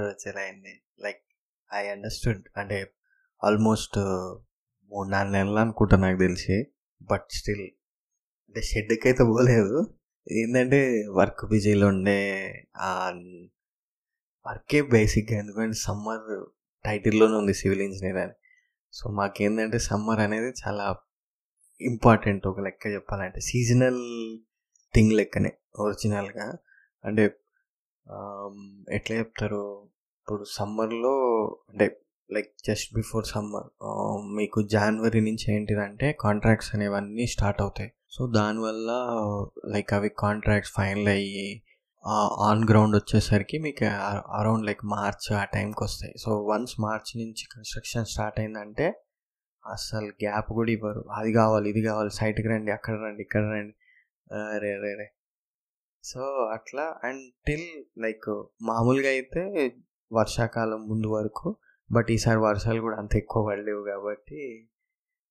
చాలా like I understood అంటే almost uh, మూడు నాలుగు నెలలు అనుకుంటా నాకు తెలిసి. బట్ స్టిల్ అంటే షెడ్కి అయితే పోలేదు. ఏంటంటే వర్క్ బిజీలో ఉండే వర్కే బేసిక్గా. ఎందుకంటే సమ్మర్ టైటిల్లోనే ఉంది సివిల్ ఇంజనీర్ అని. సో మాకేంటంటే సమ్మర్ అనేది చాలా ఇంపార్టెంట్ ఒక లెక్క చెప్పాలంటే. సీజనల్ థింగ్ లెక్కనే ఒరిజినల్గా. అంటే ఎట్లా చెప్తారు? ఇప్పుడు సమ్మర్లో అంటే లైక్ జస్ట్ బిఫోర్ సమ్మర్ మీకు జనవరి నుంచి ఏంటిదంటే కాంట్రాక్ట్స్ అనేవన్నీ స్టార్ట్ అవుతాయి. సో దానివల్ల లైక్ అవి కాంట్రాక్ట్స్ ఫైనల్ అయ్యి ఆన్ గ్రౌండ్ వచ్చేసరికి మీకు అరౌండ్ లైక్ మార్చ్ ఆ టైంకి వస్తాయి. సో వన్స్ మార్చ్ నుంచి కన్స్ట్రక్షన్ స్టార్ట్ అయిందంటే అసలు గ్యాప్ కూడా ఇవ్వరు. అది కావాలి ఇది కావాలి సైట్కి రండి అక్కడ రండి ఇక్కడ రండి. రే రే రే. సో అట్లా అండ్ టిల్ లైక్ మామూలుగా అయితే వర్షాకాలం ముందు వరకు. బట్ ఈసారి వర్షాలు కూడా అంత ఎక్కువ పడలేవు కాబట్టి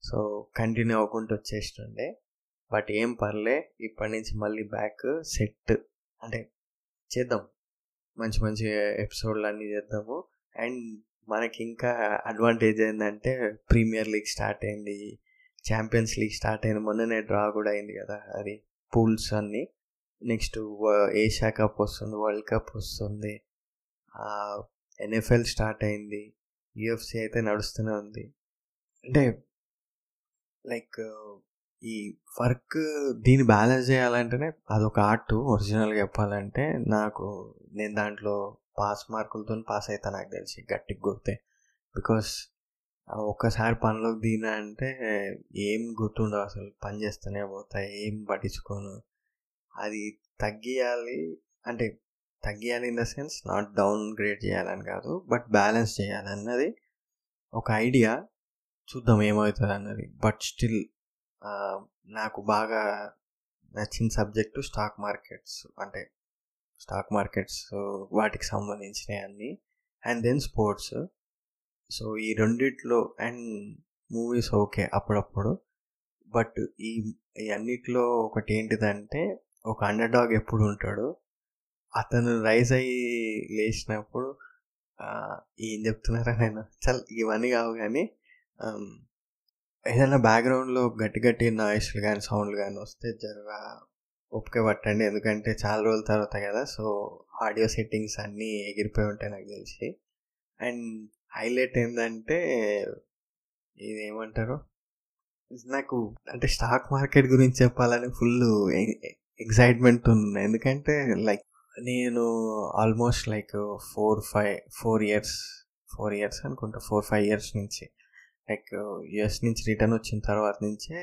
సో కంటిన్యూ అవ్వకుండా వచ్చేస్తుండే. బట్ ఏం పర్లే ఇప్పటి నుంచి మళ్ళీ బ్యాక్ సెట్. అంటే చేద్దాం. మంచి మంచి ఎపిసోడ్లు అన్నీ చేద్దాము. అండ్ మనకి ఇంకా అడ్వాంటేజ్ ఏంటంటే ప్రీమియర్ లీగ్ స్టార్ట్ అయింది. ఛాంపియన్స్ లీగ్ స్టార్ట్ అయింది మొన్ననే డ్రా కూడా అయింది కదా అది పూల్స్ అన్నీ. నెక్స్ట్ ఏషియా కప్ వస్తుంది వరల్డ్ కప్ వస్తుంది. ఎన్ఎఫ్ఎల్ స్టార్ట్ అయింది. యుఎఫ్సి అయితే నడుస్తూనే ఉంది. అంటే లైక్ ఈ వర్క్ దీన్ని బ్యాలెన్స్ చేయాలంటేనే అదొక ఆర్ట్ ఒరిజినల్గా చెప్పాలంటే నాకు నేను దాంట్లో పాస్ మార్కులతో పాస్ అవుతా నాకు తెలిసి గట్టికి గుర్తే. బికాస్ ఒక్కసారి పనిలోకి దిగినా అంటే ఏం గుర్తుండవు అసలు. పని చేస్తూనే పోతాయి ఏం పట్టించుకోను. అది తగ్గియాలి. అంటే తగ్గియాలి in the sense not downgrade చేయాలని కాదు బట్ బ్యాలెన్స్ చేయాలన్నది ఒక ఐడియా. చూద్దాం ఏమవుతుంది అన్నది బట్ స్టిల్ నాకు బాగా నచ్చిన సబ్జెక్టు స్టాక్ మార్కెట్స్ అంటే స్టాక్ మార్కెట్స్ వాటికి సంబంధించినవి అన్నీ అండ్ దెన్ స్పోర్ట్స్. సో ఈ రెండిట్లో అండ్ మూవీస్ ఓకే అప్పుడప్పుడు. బట్ ఈ ఈ అన్నిట్లో ఒకటి ఏంటిదంటే ఒక అండర్ డాగ్ ఎప్పుడు ఉంటాడు అతను రైజ్ అయ్యి లేచినప్పుడు ఏం చెప్తున్నారా నేను చల్ ఇవన్నీ కావు కానీ ఏదైనా బ్యాక్గ్రౌండ్లో గట్టి గట్టి నాయిస్లు కానీ సౌండ్లు కానీ వస్తే జరగా ఒప్పుకే పట్టండి. ఎందుకంటే చాలా రోజుల తర్వాత కదా సో ఆడియో సెట్టింగ్స్ అన్నీ ఎగిరిపోయి ఉంటాయి నాకు తెలిసి. అండ్ హైలైట్ ఏంటంటే ఇది ఏమంటారు నాకు అంటే స్టాక్ మార్కెట్ గురించి చెప్పాలని ఫుల్ ఎగ్జైట్మెంట్ ఉంది. ఎందుకంటే లైక్ నేను almost like four five four years four years అనుకుంటా ఫోర్ ఫైవ్ ఇయర్స్ నుంచి. లైక్ యుఎస్ uh, నుంచి రిటర్న్ వచ్చిన తర్వాత నుంచే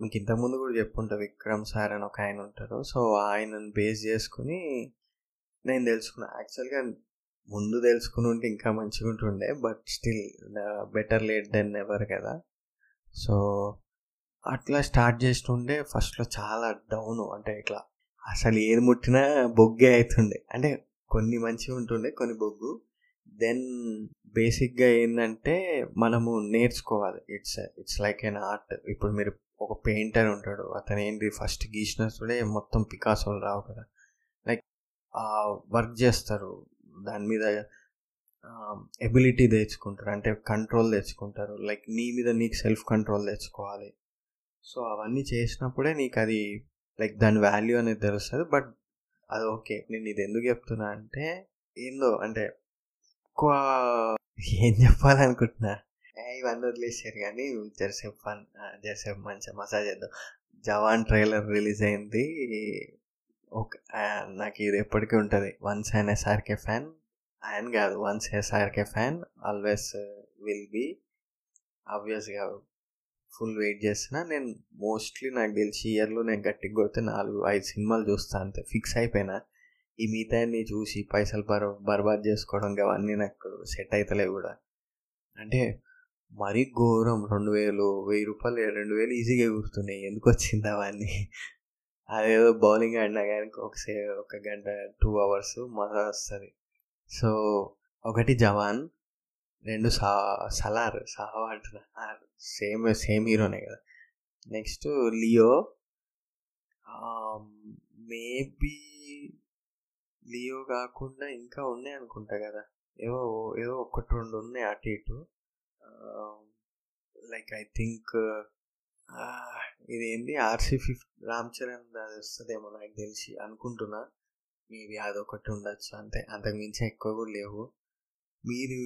మీకు ఇంతకుముందు కూడా చెప్పుంటా విక్రమ్ సార్ అని ఒక ఆయన ఉంటారు. సో ఆయనను బేస్ చేసుకుని నేను తెలుసుకున్నా. యాక్చువల్గా ముందు తెలుసుకుని ఉంటే ఇంకా మంచిగా ఉంటుండే but still better late than ever కదా. సో అట్లా స్టార్ట్ చేస్తుండే ఫస్ట్లో చాలా డౌన్ అంటే ఇట్లా అసలు ఏది ముట్టినా బొగ్గే అవుతుండే అంటే కొన్ని మంచిగా ఉంటుండే కొన్ని బొగ్గు. దెన్ బేసిక్గా ఏంటంటే మనము నేర్చుకోవాలి. It's it's like an art ఇప్పుడు మీరు ఒక పెయింటర్ ఉంటాడు. అతను ఏంటి ఫస్ట్ గీసినప్పుడే మొత్తం పికాసోలు రావు కదా. లైక్ వర్క్ చేస్తారు. దాని మీద ఎబిలిటీ తెచ్చుకుంటారు. అంటే కంట్రోల్ తెచ్చుకుంటారు. లైక్ నీ మీద నీకు సెల్ఫ్ కంట్రోల్ తెచ్చుకోవాలి. సో అవన్నీ చేసినప్పుడే నీకు అది లైక్ దాని వాల్యూ అనేది తెలుస్తుంది. బట్ అది ఓకే. నేను ఇది ఎందుకు చెప్తున్నా అంటే ఏందో అంటే ఎక్కువ ఏం చెప్పాలనుకుంటున్నా? ఇవన్నీ వదిలేసారు కానీ జరసేపు ఫన్ జరసేపు మంచిగా మసాజ్ చేద్దాం. జవాన్ ట్రైలర్ రిలీజ్ అయింది. ఓకే. నాకు ఇది ఎప్పటికీ ఉంటుంది. Once and SRK fan. ఆయన కాదు once SRK fan. Always will be. ఆబ్వియస్గా ఫుల్ వెయిట్ చేస్తున్నా. నేను మోస్ట్లీ నాకు తెలిసి ఇయర్లో నేను గట్టిగా కొడితే నాలుగు ఐదు సినిమాలు చూస్తాను అంతే. ఫిక్స్ అయిపోయినా. ఈ మిగతాన్ని చూసి పైసలు బర్ బర్బాద్ చేసుకోవడం అవన్నీ నాకు సెట్ అవుతలేవు కూడా. అంటే మరీ ఘోరం. రెండు వేలు వెయ్యి రూపాయలు రెండు వేలు ఈజీగా కూర్చున్నాయి ఎందుకు వచ్చింది అవన్నీ? అదేదో బౌలింగ్ ఆడినా కానీ ఒకసే ఒక గంట టూ అవర్స్ మజా వస్తుంది. సో ఒకటి జవాన్ రెండు సా సలార్ సహా అంటున్నా. సేమ్ సేమ్ హీరోనే కదా. నెక్స్ట్ లియో. మేబీ లియో కాకుండా ఇంకా ఉన్నాయి అనుకుంటా కదా. ఏవో ఏదో ఒకటి రెండు ఉన్నాయి అటు ఇటు. లైక్ ఐ థింక్ ఇదేంటి ఆర్సీ ఫిఫ్త్ రామ్ చరణ్ అది వస్తుందేమో నాకు తెలిసి అనుకుంటున్నా. మేబీ అదొకటి ఉండొచ్చు అంతే. అంతకు మించి ఎక్కువ కూడా లేవు. మీరు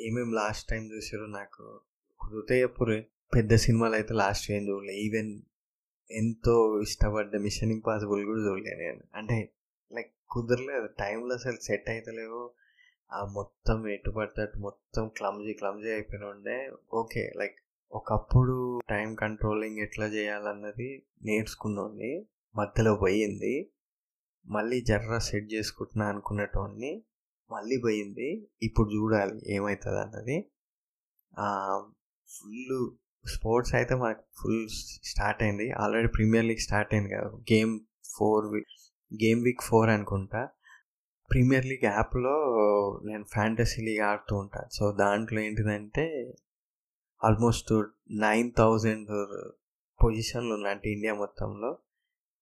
ఏమేమి లాస్ట్ టైం చూసారో నాకు కుదిరితే పెద్ద సినిమాలు అయితే లాస్ట్ ఏం చూడలే. ఈవెన్ ఎంతో ఇష్టపడ్డ మిషన్ ఇంపాసిబుల్ కూడా చూడలే నేను. అంటే లైక్ కుదరలేదు. టైంలో అసలు సెట్ అవుతలేవు ఆ మొత్తం ఎటుపడ్డట్టు మొత్తం క్లమ్జీ క్లమ్జీ అయిపోయిన ఉండే. ఓకే లైక్ ఒకప్పుడు టైం కంట్రోలింగ్ ఎట్లా చేయాలన్నది నేర్చుకున్నోండి మధ్యలో పోయింది. మళ్ళీ జర్ర సెట్ చేసుకుంటున్నా అనుకునేటోడిని మళ్ళీ పోయింది. ఇప్పుడు చూడాలి ఏమవుతుంది అన్నది ఫుల్ స్పోర్ట్స్ అయితే మనకు ఫుల్ స్టార్ట్ అయింది. ఆల్రెడీ ప్రీమియర్ లీగ్ స్టార్ట్ అయింది కదా. Game four week game week four అనుకుంటా. ప్రీమియర్ లీగ్ యాప్లో నేను ఫ్యాంటసీ లీగ్ ఆడుతూ ఉంటాను సో దాంట్లో ఏంటిదంటే ఆల్మోస్ట్ నైన్ థౌజండ్ పొజిషన్లు ఉన్నాయి ఇండియా మొత్తంలో.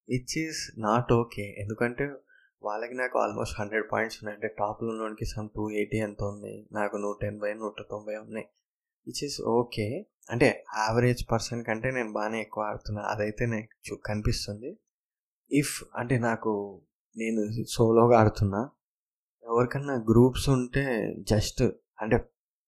Which is not okay. ఎందుకంటే వాళ్ళకి నాకు ఆల్మోస్ట్ హండ్రెడ్ పాయింట్స్ ఉన్నాయి. అంటే టాప్లో ఉన్నోడికి సమ్ టూ ఎయిటీ ఎంత ఉంది? నాకు నూట ఎనభై నూట తొంభై ఉన్నాయి. విచ్ ఇస్ ఓకే అంటే యావరేజ్ పర్సన్ కంటే నేను బాగానే ఎక్కువ ఆడుతున్నా. అదైతే నాకు కనిపిస్తుంది. ఇఫ్ అంటే నాకు నేను సోలోగా ఆడుతున్నా ఎవరికన్నా గ్రూప్స్ ఉంటే జస్ట్ అంటే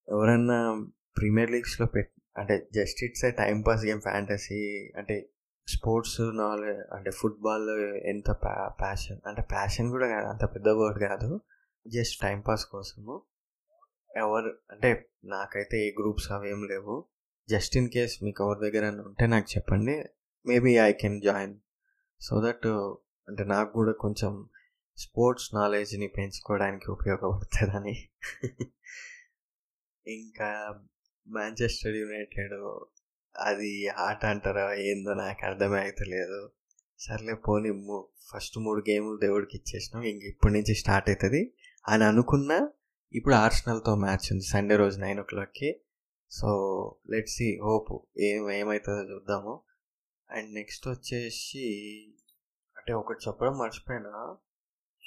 ఎవరన్నా ప్రీమియర్ లీగ్స్లో పెట్ అంటే just it's a time pass game fantasy అంటే స్పోర్ట్స్ నాలెడ్జ్ అంటే ఫుట్బాల్ ఎంత ప్యా ప్యాషన్ అంటే ప్యాషన్ కూడా కాదు అంత పెద్ద వర్డ్ కాదు. జస్ట్ టైంపాస్ కోసము. ఎవరు అంటే నాకైతే ఏ గ్రూప్స్ అవేం లేవు. జస్ట్ ఇన్ కేస్ మీకు ఎవరి దగ్గర ఉంటే నాకు చెప్పండి. Maybe I can join. So that అంటే నాకు కూడా కొంచెం స్పోర్ట్స్ నాలెడ్జ్ని పెంచుకోవడానికి ఉపయోగపడుతుందని. ఇంకా మాంచెస్టర్ యునైటెడ్ అది ఆట అంటారా ఏందో నాకు అర్థమే అవుతలేదు సర్లే పోనీ ఫస్ట్ మూడు గేములు దేవుడికి ఇచ్చేసినాం. ఇంక ఇప్పటి నుంచి స్టార్ట్ అవుతుంది అని అనుకున్నా ఇప్పుడు ఆర్సనల్తో మ్యాచ్ ఉంది. సండే రోజు నైన్ ఓ క్లాక్కి. సో లెట్స్ సి హోప్ ఏం ఏమవుతుందో చూద్దాము. అండ్ నెక్స్ట్ వచ్చేసి అంటే ఒకటి చెప్పడం మర్చిపోయినా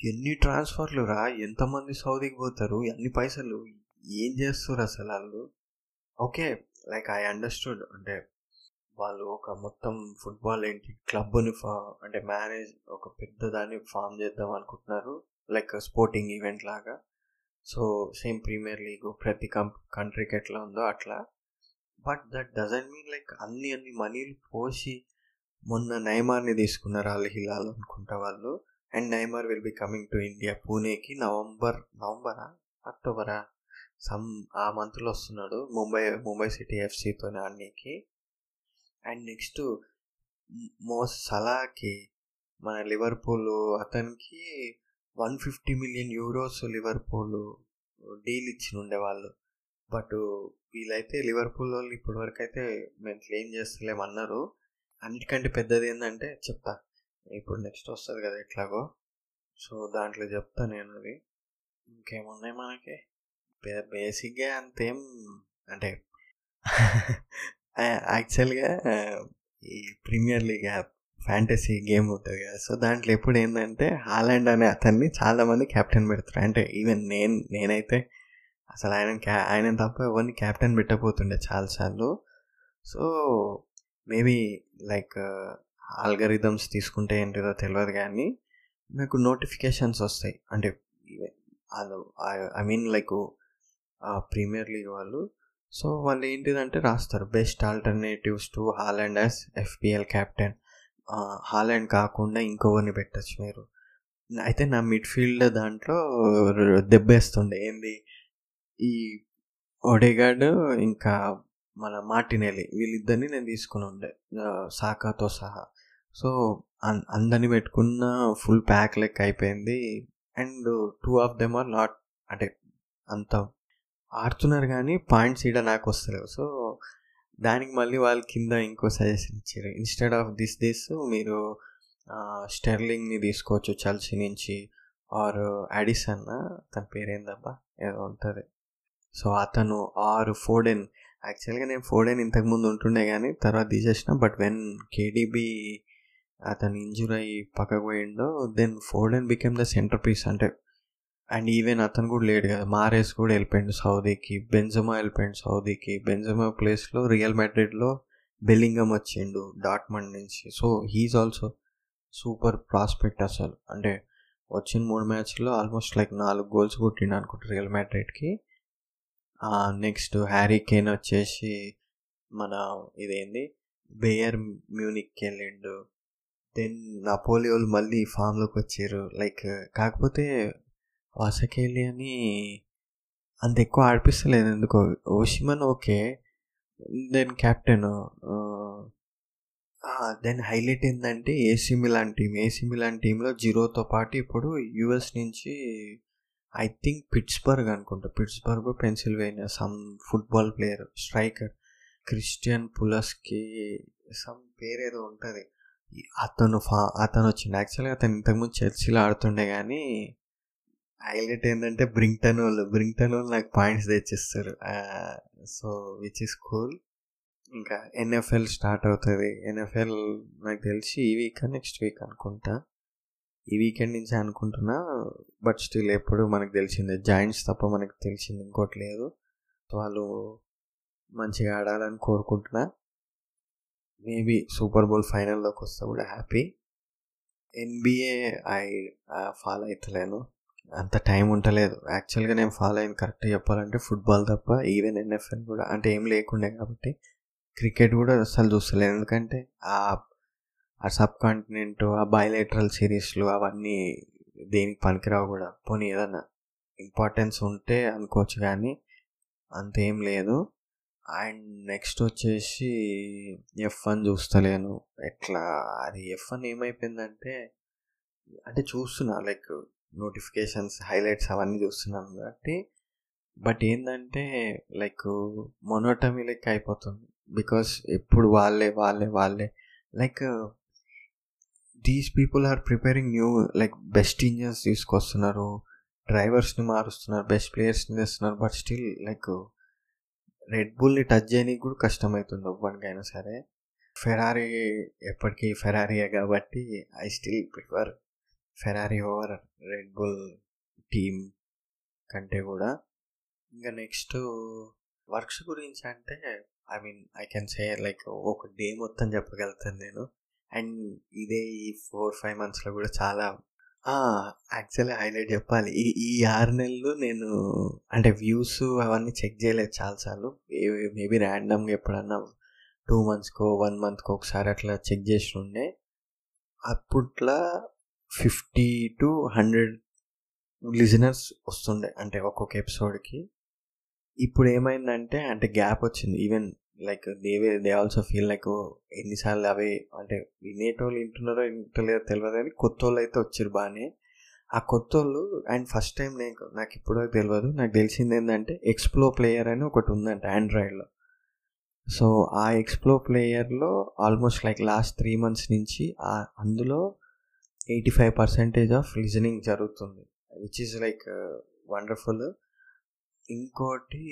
ఎన్ని ట్రాన్స్ఫర్లు రా? ఎంతమంది సౌదీకి పోతారు? ఎన్ని పైసలు? ఏం చేస్తారు అసలు వాళ్ళు? ఓకే. Like I understood. అంటే వాళ్ళు ఒక మొత్తం ఫుట్బాల్ ఏంటి క్లబ్ని ఫా అంటే మేనేజ్ ఒక పెద్ద దాన్ని ఫామ్ చేద్దాం అనుకుంటున్నారు. లైక్ స్పోర్టింగ్ ఈవెంట్ లాగా. సో సేమ్ ప్రీమియర్ లీగ్ ప్రతి కంప్ కంట్రీకి ఎట్లా ఉందో అట్లా. But that doesn't mean like అన్ని అన్ని మనీలు పోసి మొన్న నైమార్ని తీసుకున్నారు అల్ హిలాల్ అనుకుంటా వాళ్ళు. And Neymar will be coming to India పూణేకి November నవంబరా అక్టోబరా? సమ్ ఆ మంత్లో వస్తున్నాడు ముంబై ముంబై సిటీ ఎఫ్సితో ఆడనీకి అండ్ నెక్స్ట్ మో సలాకి మన లివర్పూల్ అతనికి one fifty million euros Liverpool deal ఇచ్చిన ఉండేవాళ్ళు. బట్ వీళ్ళైతే లివర్పూల్ వాళ్ళు ఇప్పటి వరకు అయితే మేము క్లెయిమ్ చేస్తలేమన్నారు. అన్నిటికంటే పెద్దది ఏంటంటే చెప్తా. ఇప్పుడు నెక్స్ట్ వస్తుంది కదా ఎట్లాగో. సో దాంట్లో చెప్తా నేను అది ఇంకేమున్నాయి మనకి? బేసిక్గా అంతేం అంటే యాక్చువల్గా ఈ Premier League app fantasy game ఉంటుంది కదా సో దాంట్లో ఎప్పుడు ఏంటంటే హాలాండ్ అనే అతన్ని చాలామంది క్యాప్టెన్ పెడతారు. అంటే ఈవెన్ నేను నేనైతే అసలు ఆయన క్యా ఆయన తప్ప ఎవరిని క్యాప్టెన్ పెట్టబోతుండే చాలాసార్లు సో మేబీ లైక్ ఆల్గరిథమ్స్ తీసుకుంటే ఏంటిదో తెలియదు కానీ నాకు నోటిఫికేషన్స్ వస్తాయి. అంటే I mean like Premier League వాళ్ళు. సో వాళ్ళు ఏంటిదంటే రాస్తారు. Best alternatives to Haaland as FPL captain. Haaland కాకుండా ఇంకొకరిని పెట్టచ్చు మీరు. అయితే నా మిడ్ఫీల్డ్ దాంట్లో దెబ్బేస్తుండే. ఏంది? ఈ ఒడేగాడ్ ఇంకా మన మార్టినెలి వీళ్ళిద్దరిని నేను తీసుకుని ఉండే. సాకాతో సహా. సో అందరిని పెట్టుకున్న ఫుల్ ప్యాక్ లెక్క అయిపోయింది. And two of them are not అంటే అంత ఆడుతున్నారు కానీ పాయింట్స్ ఈడ నాకు వస్తలేవు. సో దానికి మళ్ళీ వాళ్ళు కింద ఇంకో సజెషన్ ఇచ్చారు. ఇన్స్టెడ్ ఆఫ్ దిస్ దిస్ మీరు స్టెర్లింగ్ని తీసుకోవచ్చు చల్సీ నుంచి ఆర్ అడిసన్ తన పేరేందబ్బా? ఏదో ఉంటుంది. సో అతను ఆర్ ఫోడెన్ యాక్చువల్గా నేను ఫోడెన్ ఇంతకుముందు ఉంటుండే కానీ తర్వాత తీసేసిన బట్ వెన్ కేడీబీ అతను ఇంజురీ అయ్యి పక్కకు పోయిండో then Foden became the centre piece అంటే అండ్ ఈవెన్ అతను కూడా లేడు కదా మారేస్ కూడా వెళ్ళిపోయాడు సౌదీకి బెంజమా వెళ్ళిపోయాడు సౌదీకి. బెంజమా ప్లేస్లో రియల్ మెడ్రిడ్లో బెల్లింగమ్ వచ్చిండు డాట్మండ్ నుంచి. So he is also super prospect అసలు. అంటే వచ్చిన మూడు మ్యాచ్లో ఆల్మోస్ట్ లైక్ నాలుగు గోల్స్ కొట్టిండు అనుకుంటా రియల్ మ్యాడ్రిడ్కి నెక్స్ట్ హ్యారీ కేన్ వచ్చేసి మన ఇదేంది బేయర్ మ్యూనిక్కి వెళ్ళిండు. దెన్ నపోలియోలు మళ్ళీ ఫామ్లోకి వచ్చారు. లైక్ కాకపోతే వాసకేలి అని అంత ఎక్కువ ఆడిపిస్తలేదు ఎందుకో. Osimhen okay. Then captain then highlight ఏంటంటే AC Milan team AC Milan టీంలో జీరోతో పాటు ఇప్పుడు యుఎస్ నుంచి ఐ థింక్ పిట్స్బర్గ్ అనుకుంటా. Pittsburgh Pennsylvania some football player striker Christian Pulisic some పేరేదో ఉంటుంది. అతను ఫా అతను వచ్చింది యాక్చువల్గా అతను ఇంతకుముందు చర్చిలో ఆడుతుండే కానీ హైలైట్ ఏంటంటే బ్రింగ్టన్ వాళ్ళు బ్రింగ్టన్ వాళ్ళు నాకు పాయింట్స్ తెచ్చిస్తారు. సో విచ్ ఇస్ కూల్ ఇంకా ఎన్ఎఫ్ఎల్ స్టార్ట్ అవుతుంది. ఎన్ఎఫ్ఎల్ నాకు తెలిసి ఈ వీక్ నెక్స్ట్ వీక్ అనుకుంటా. ఈ వీకెండ్ నుంచి అనుకుంటున్నా. బట్ స్టిల్ ఎప్పుడు మనకు తెలిసిందే. జాయింట్స్ తప్ప మనకు తెలిసింది ఇంకోటి లేదు. వాళ్ళు మంచిగా ఆడాలని కోరుకుంటున్నా. మేబీ సూపర్ బౌల్ ఫైనల్లోకి వస్తే కూడా హ్యాపీ ఎన్బిఏ ఐ ఫాలో అవుతలేను అంత టైం ఉండలేదు. యాక్చువల్గా నేను ఫాలో అయింది కరెక్ట్ చెప్పాలంటే ఫుట్బాల్ తప్ప ఈవెన్ ఎన్ఎఫ్ఎల్ కూడా అంటే ఏం లేకుండే కాబట్టి క్రికెట్ కూడా అసలు చూస్తలేదు. ఎందుకంటే ఆ ఆ సబ్ కాంటినెంట్ ఆ బయోలేటరల్ సిరీస్లు అవన్నీ దేనికి పనికిరావు కూడా. పోనీ ఏదన్నా ఇంపార్టెన్స్ ఉంటే అనుకోవచ్చు కానీ అంతేం లేదు. అండ్ నెక్స్ట్ వచ్చేసి ఎఫ్ వన్ చూస్తలేను. ఎట్లా? అది ఎఫ్ వన్ ఏమైపోయిందంటే అంటే చూస్తున్నా లైక్ నోటిఫికేషన్స్ హైలైట్స్ అవన్నీ చూస్తున్నాను కాబట్టి. బట్ ఏంటంటే లైక్ మొనోటమీ లెక్క అయిపోతుంది. బికాస్ ఎప్పుడు వాళ్ళే వాళ్ళే వాళ్ళే. Like these people are preparing new like best engines తీసుకొస్తున్నారు. డ్రైవర్స్ని మారుస్తున్నారు బెస్ట్ ప్లేయర్స్ని తెస్తున్నారు. బట్ స్టిల్ లైక్ రెడ్ బుల్ని టచ్ చేయడానికి కూడా కష్టమవుతుంది ఎవ్వరికైనా సరే. ఫెరారీ ఎప్పటికీ ఫెరారీయే కాబట్టి I still prefer Ferrari over Red Bull team కంటే కూడా. ఇంకా నెక్స్ట్ వర్క్స్ గురించి అంటే I mean I can say like ఒక డే మొత్తం చెప్పగలుగుతాను నేను. అండ్ ఇదే ఈ ఫోర్ ఫైవ్ మంత్స్లో కూడా చాలా యాక్చువల్లీ హైలైట్ చెప్పాలి. ఈ ఈ ఆరు నెలలు నేను అంటే వ్యూస్ అవన్నీ చెక్ చేయలేదు చాలాసార్లు. మేబీ ర్యాండమ్గా ఎప్పుడన్నా టూ మంత్స్కో వన్ మంత్కో ఒకసారి అట్లా చెక్ చేసి ఉండే. అప్పట్లో ఫిఫ్టీ టు హండ్రెడ్ లిజనర్స్ వస్తుండే అంటే ఒక్కొక్క ఎపిసోడ్కి. ఇప్పుడు ఏమైందంటే అంటే గ్యాప్ వచ్చింది. Even like Deve they also feel like ఎన్నిసార్లు అవే అంటే వినేటోళ్ళు వింటున్నారో వింటలేదో తెలియదు కానీ కొత్త వాళ్ళు అయితే వచ్చారు బాగానే ఆ కొత్త వాళ్ళు అండ్ ఫస్ట్ టైం నేను నాకు ఇప్పుడు తెలియదు నాకు తెలిసింది ఏంటంటే ఎక్స్ప్లో ప్లేయర్ అని ఒకటి ఉందంట ఆండ్రాయిడ్లో సో ఆ ఎక్స్ప్లో ప్లేయర్లో almost like last three months నుంచి అందులో eighty five percentage of listening జరుగుతుంది విచ్ ఈస్ లైక్ వండర్ఫుల్ ఇంకోటి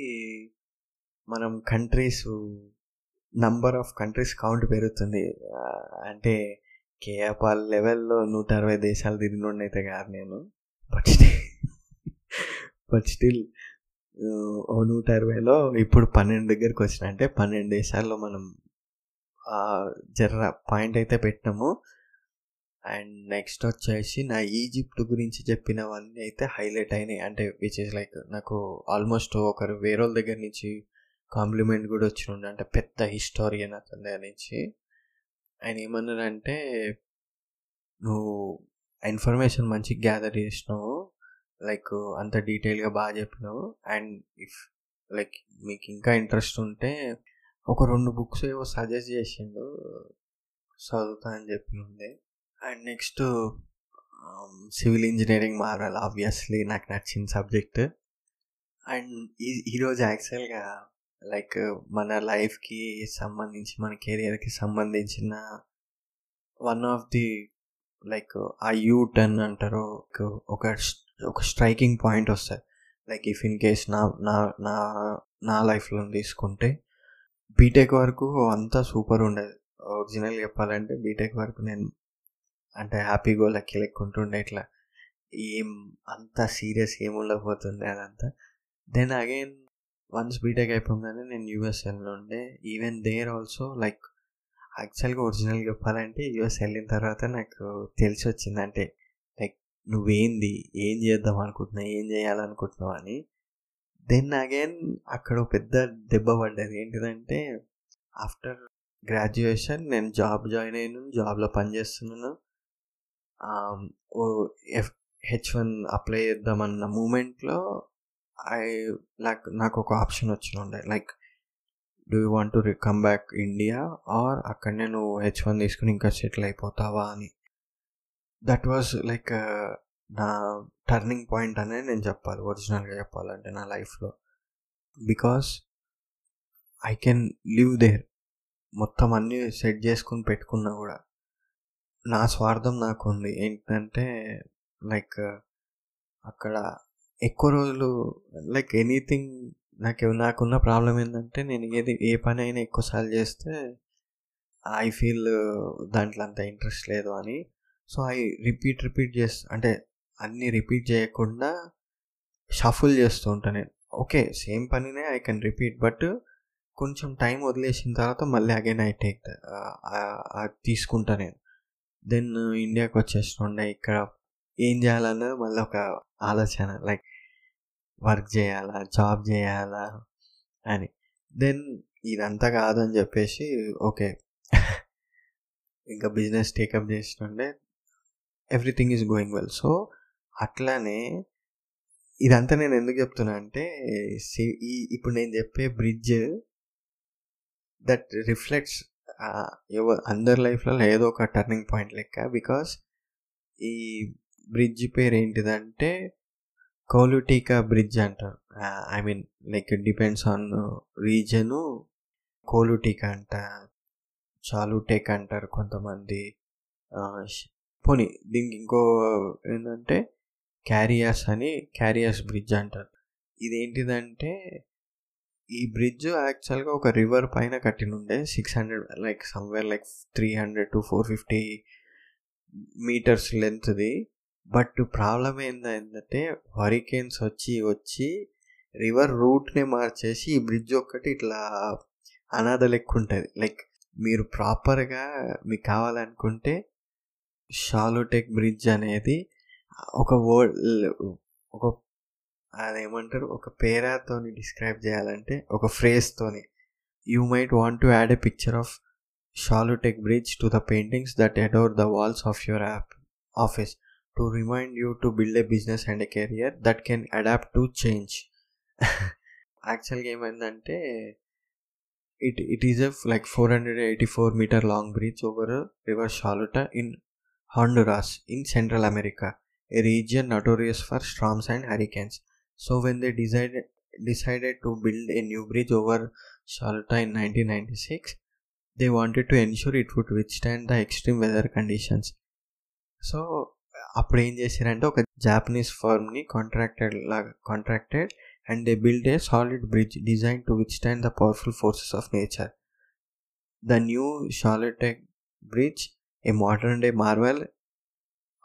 మనం countries number of countries count పెరుగుతుంది. Uh, అంటే కేఆపాల్ లెవెల్లో నూట అరవై దేశాలు తిరిగి అయితే కాదు నేను. బట్ బట్ స్టిల్ ఓ నూట అరవైలో ఇప్పుడు పన్నెండు దగ్గరికి వచ్చిన అంటే పన్నెండు దేశాల్లో మనం జర్ర పాయింట్ అయితే పెట్టినాము. అండ్ నెక్స్ట్ వచ్చేసి నా ఈజిప్ట్ గురించి చెప్పినవన్నీ అయితే హైలైట్ అయినాయి. అంటే విచ్ ఇస్ లైక్ నాకు ఆల్మోస్ట్ ఒకరు వేరే దగ్గర నుంచి కాంప్లిమెంట్ కూడా వచ్చి అంటే పెద్ద హిస్టారియన్ అతని దగ్గర నుంచి. ఆయన ఏమన్నారంటే నువ్వు ఇన్ఫర్మేషన్ మంచిగా గ్యాదర్ చేసినావు. లైక్ అంత డీటెయిల్గా బాగా చెప్పినావు. అండ్ ఇఫ్ లైక్ మీకు ఇంకా ఇంట్రెస్ట్ ఉంటే ఒక రెండు బుక్స్ ఏవో సజెస్ట్ చేసిండు. చదువుతా అని చెప్పి ఉండే and next civil engineering marvel obviously నాకు నచ్చిన సబ్జెక్ట్ అండ్ ఈ ఈరోజు యాక్చువల్గా లైక్ మన లైఫ్కి సంబంధించి మన కెరియర్కి సంబంధించిన వన్ ఆఫ్ ది లైక్ ఆ యూ టర్న్ అంటారు ఒక ఒక స్ట్రైకింగ్ పాయింట్ వస్తుంది. లైక్ ఇఫ్ ఇన్ కేస్ నా నా నా నా లైఫ్లో తీసుకుంటే బీటెక్ వరకు అంతా సూపర్ ఉండేది. ఒరిజినల్ చెప్పాలంటే బీటెక్ వరకు నేను అంటే హ్యాపీగా లెక్క లెక్కుంటుండే ఇట్లా. ఏం అంత సీరియస్ ఏం ఉండకపోతుండే అదంతా. దెన్ అగైన్ వన్స్ బీటెక్ అయిపోగానే నేను యూఎస్ ఉండే. ఈవెన్ దేర్ ఆల్సో లైక్ యాక్చువల్గా ఒరిజినల్ చెప్పాలంటే యూఎస్ వెళ్ళిన తర్వాత నాకు తెలిసి వచ్చింది అంటే లైక్ నువ్వేంది? ఏం చేద్దాం అనుకుంటున్నావు? ఏం చేయాలనుకుంటున్నావు అని. దెన్ అగైన్ అక్కడ పెద్ద దెబ్బ పడ్డది. ఏంటిదంటే ఆఫ్టర్ గ్రాడ్యుయేషన్ నేను జాబ్ జాయిన్ అయ్యాను జాబ్లో పనిచేస్తున్నాను Um, F H one apply చేద్దామన్న మూమెంట్లో ఐ లైక్ నాకు ఒక ఆప్షన్ వచ్చి ఉండే like do you want to come back India or అక్కడనే నువ్వు హెచ్ వన్ తీసుకుని ఇంకా సెటిల్ అయిపోతావా అని. దట్ వాజ్ లైక్ నా టర్నింగ్ పాయింట్ అనేది నేను చెప్పాలి. ఒరిజినల్గా చెప్పాలంటే నా లైఫ్లో. Because I can live there మొత్తం అన్నీ సెట్ చేసుకుని పెట్టుకున్నా కూడా. నా స్వార్థం నాకు ఉంది ఏంటంటే లైక్ అక్కడ ఎక్కువ రోజులు లైక్ ఎనీథింగ్ నాకు నాకున్న ప్రాబ్లం ఏంటంటే నేను ఏది ఏ పని అయినా ఎక్కువసార్లు చేస్తే ఐ ఫీల్ దాంట్లో అంత ఇంట్రెస్ట్ లేదు అని. సో ఐ రిపీట్ రిపీట్ చేస్తా అంటే అన్నీ రిపీట్ చేయకుండా షఫుల్ చేస్తూ ఉంటాను నేను. ఓకే సేమ్ పనినే ఐ కెన్ రిపీట్ బట్ కొంచెం టైం వదిలేసిన తర్వాత మళ్ళీ అగైన్ ఐ టేక్ తీసుకుంటా నేను. దెన్ ఇండియాకి వచ్చేస్తుండే ఇక్కడ ఏం చేయాలన్నది మళ్ళీ ఒక ఆలోచన. లైక్ వర్క్ చేయాలా? జాబ్ చేయాలా? అని. దెన్ ఇదంతా కాదని చెప్పేసి ఓకే. ఇంకా బిజినెస్ టేకప్ చేస్తుండే everything is going well so అట్లానే ఇదంతా నేను ఎందుకు చెప్తున్నా అంటే ఈ ఇప్పుడు నేను చెప్పే బ్రిడ్జ్ దట్ రిఫ్లెక్ట్స్ అందరి లైఫ్లో ఏదో ఒక టర్నింగ్ పాయింట్ లెక్క. బికాస్ ఈ బ్రిడ్జ్ పేరు ఏంటిదంటే కోలుటీకా బ్రిడ్జ్ అంటారు. I mean like depends on region Choluteca అంట చాలుటేక్ అంటారు కొంతమంది. పోనీ దీనికి ఇంకో ఏంటంటే క్యారియర్స్ అని క్యారియర్స్ బ్రిడ్జ్ అంటారు. ఇదేంటిదంటే ఈ బ్రిడ్జ్ యాక్చువల్గా ఒక రివర్ పైన కట్టినుండే six hundred like somewhere like three hundred to four fifty meters లెంత్ది. But problem ఏంటంటే హరికేన్స్ వచ్చి వచ్చి రివర్ రూట్నే మార్చేసి ఈ బ్రిడ్జ్ ఒక్కటి ఇట్లా అనాథ లెక్క ఉంటుంది. లైక్ మీరు ప్రాపర్గా మీకు కావాలనుకుంటే షాలోటెక్ బ్రిడ్జ్ అనేది ఒక వర్డ్ ఒక అదేమంటారు? ఒక పేరాతోని డిస్క్రైబ్ చేయాలంటే ఒక ఫ్రేజ్తోని. You might want to add a picture of Choluteca bridge to the paintings that adorn the walls of your app office. To remind you to build a business and a career that can adapt to change. యాక్చువల్గా ఏమైందంటే it it is a like four hundred eighty four meter long bridge over river Choluteca in Honduras in Central America. A region notorious for storms and hurricanes. So when they decided decided to build a new bridge over Shalta in 1996, they wanted to ensure it would withstand the extreme weather conditions. So అప్పుడు ఏం చేశారంటే ఒక Japanese ఫర్మ్ని contracted లాగా contracted and they build a solid bridge design to withstand the powerful forces of nature the new షాలిటెక్ bridge a modern day marvel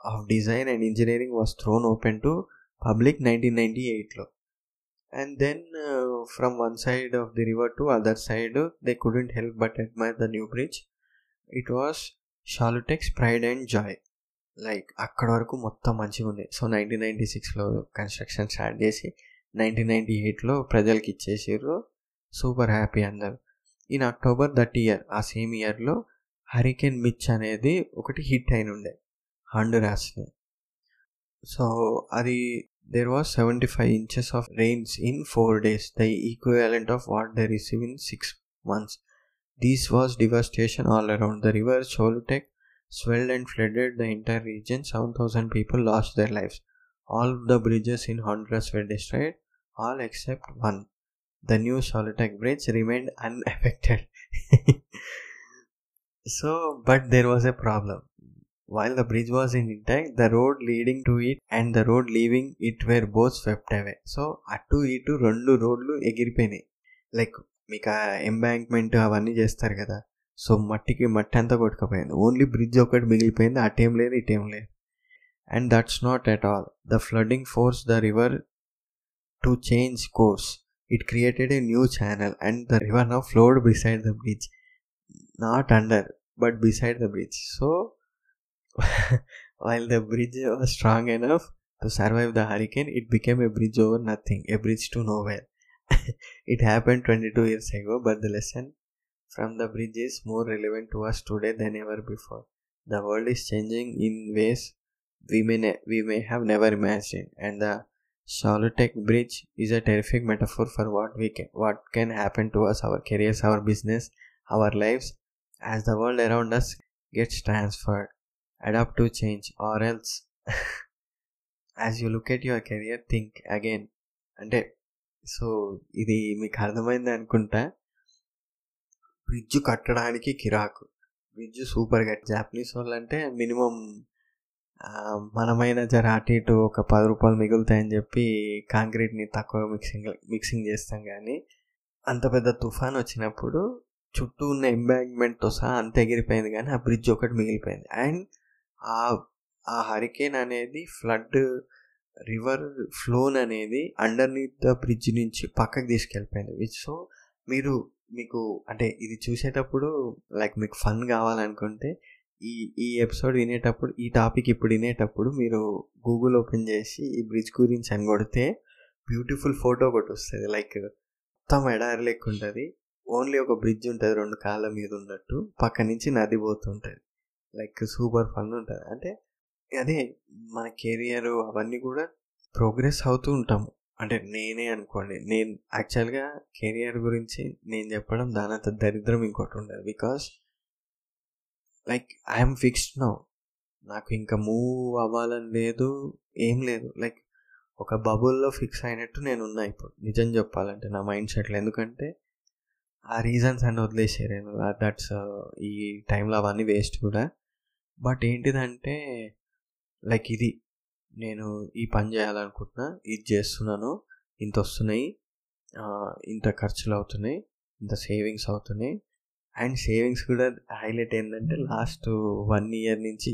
of design and engineering was thrown open to public 1998 లో and then uh, from one side of the river to other side they they హెల్ప్ బట్ but admire the new bridge. It was Shalutek's pride and like అక్కడ వరకు మొత్తం మంచిగా ఉంది. So nineteen ninety సిక్స్లో construction start చేసి నైన్టీన్ నైంటీ ఎయిట్లో ప్రజలకి ఇచ్చేసారు సూపర్ హ్యాపీ అందరు. ఇన్ అక్టోబర్ దట్ ఇయర్ ఆ సేమ్ ఇయర్లో హరికేన్ మిచ్ అనేది ఒకటి హిట్ అయిన ఉండే హండురాస్ని So, Ari, there was 75 inches of rains in 4 days, the equivalent of what they receive in 6 months. This was devastation all around. The river Solitek swelled and flooded the entire region. 7,000 people lost their lives. All the bridges in Honduras were destroyed, all except one. The new Solitek Bridge remained unaffected. so, but there was a problem. While the bridge was in intact, the road leading to it and the road leaving it were both swept away. So అటు ఇటు రెండు రోడ్లు ఎగిరిపోయినాయి. Like మీకు ఆ embankment అవన్నీ చేస్తారు కదా. So మట్టికి మట్టి అంతా కొట్టుకుపోయింది. ఓన్లీ బ్రిడ్జ్ ఒకటి మిగిలిపోయింది. అటేం లేదు ఇటేం లేదు. And that's not at all the flooding force the river to change course it created a new channel and the river now flowed beside the bridge not under but beside the bridge so while the bridge was strong enough to survive the hurricane, it became a bridge over nothing, a bridge to nowhere. it happened 22 years ago, but the lesson from the bridge is more relevant to us today than ever before. The world is changing in ways we may, ne- we may have never imagined, and the Charlotte Bridge is a terrific metaphor for what we can, what can happen to us, our careers, our business, our lives, as the world around us gets transferred. Adapt to change, or else, as you look at your career, think again. అంటే so ఇది మీకు అర్థమైంది అనుకుంటా. Bridge కట్టడానికి కిరాకు. Bridge super cut Japanese వాళ్ళు అంటే minimum మనమైన జర అటు ఇటు ఒక పది రూపాయలు మిగులుతాయని చెప్పి కాంక్రీట్ని తక్కువ మిక్సింగ్ మిక్సింగ్ చేస్తాం కానీ అంత పెద్ద తుఫాన్ వచ్చినప్పుడు చుట్టూ ఉన్న ఎంబాంక్మెంట్తో సహా అంత ఎగిరిపోయింది కానీ ఆ బ్రిడ్జ్ ఒకటి మిగిలిపోయింది. అండ్ ఆ ఆ హరికేన్ అనేది ఫ్లడ్ రివర్ ఫ్లోన్ అనేది అండర్నీత్ ద బ్రిడ్జ్ నుంచి పక్కకి తీసుకెళ్ళిపోయింది. విచ్ సో మీరు మీకు అంటే ఇది చూసేటప్పుడు లైక్ మీకు ఫన్ కావాలనుకుంటే ఈ ఈ ఎపిసోడ్ వినేటప్పుడు ఈ టాపిక్ ఇప్పుడు వినేటప్పుడు మీరు గూగుల్ ఓపెన్ చేసి ఈ బ్రిడ్జ్ గురించి అని కొడితే బ్యూటిఫుల్ ఫోటో ఒకటి వస్తుంది. లైక్ మొత్తం ఎడారి లెక్క ఉంటుంది. ఓన్లీ ఒక బ్రిడ్జ్ ఉంటుంది రెండు కాళ్ళ మీద ఉన్నట్టు. పక్క నుంచి నది పోతుంటుంది. లైక్ సూపర్ ఫన్ ఉంటుంది. అంటే అదే మన కెరియర్ అవన్నీ కూడా ప్రోగ్రెస్ అవుతూ ఉంటాము. అంటే నేనే అనుకోండి నేను యాక్చువల్గా కెరియర్ గురించి నేను చెప్పడం దానంత దరిద్రం ఇంకోటి ఉండదు. Because like I'm fixed now. నాకు ఇంకా మూవ్ అవ్వాలని లేదు ఏం లేదు. లైక్ ఒక బబుల్లో ఫిక్స్ అయినట్టు నేను ఉన్నా ఇప్పుడు. నిజం చెప్పాలంటే నా మైండ్ సెట్లో ఎందుకంటే ఆ రీజన్స్ అన్నీ వదిలేసారు దట్స్ ఈ టైంలో అవన్నీ వేస్ట్ కూడా. బట్ ఏంటిదంటే లైక్ ఇది. నేను ఈ పని చేయాలనుకుంటున్నా ఇది చేస్తున్నాను ఇంత వస్తున్నాయి ఇంత ఖర్చులు అవుతున్నాయి ఇంత సేవింగ్స్ అవుతున్నాయి. అండ్ సేవింగ్స్ కూడా హైలైట్ ఏంటంటే లాస్ట్ వన్ ఇయర్ నుంచి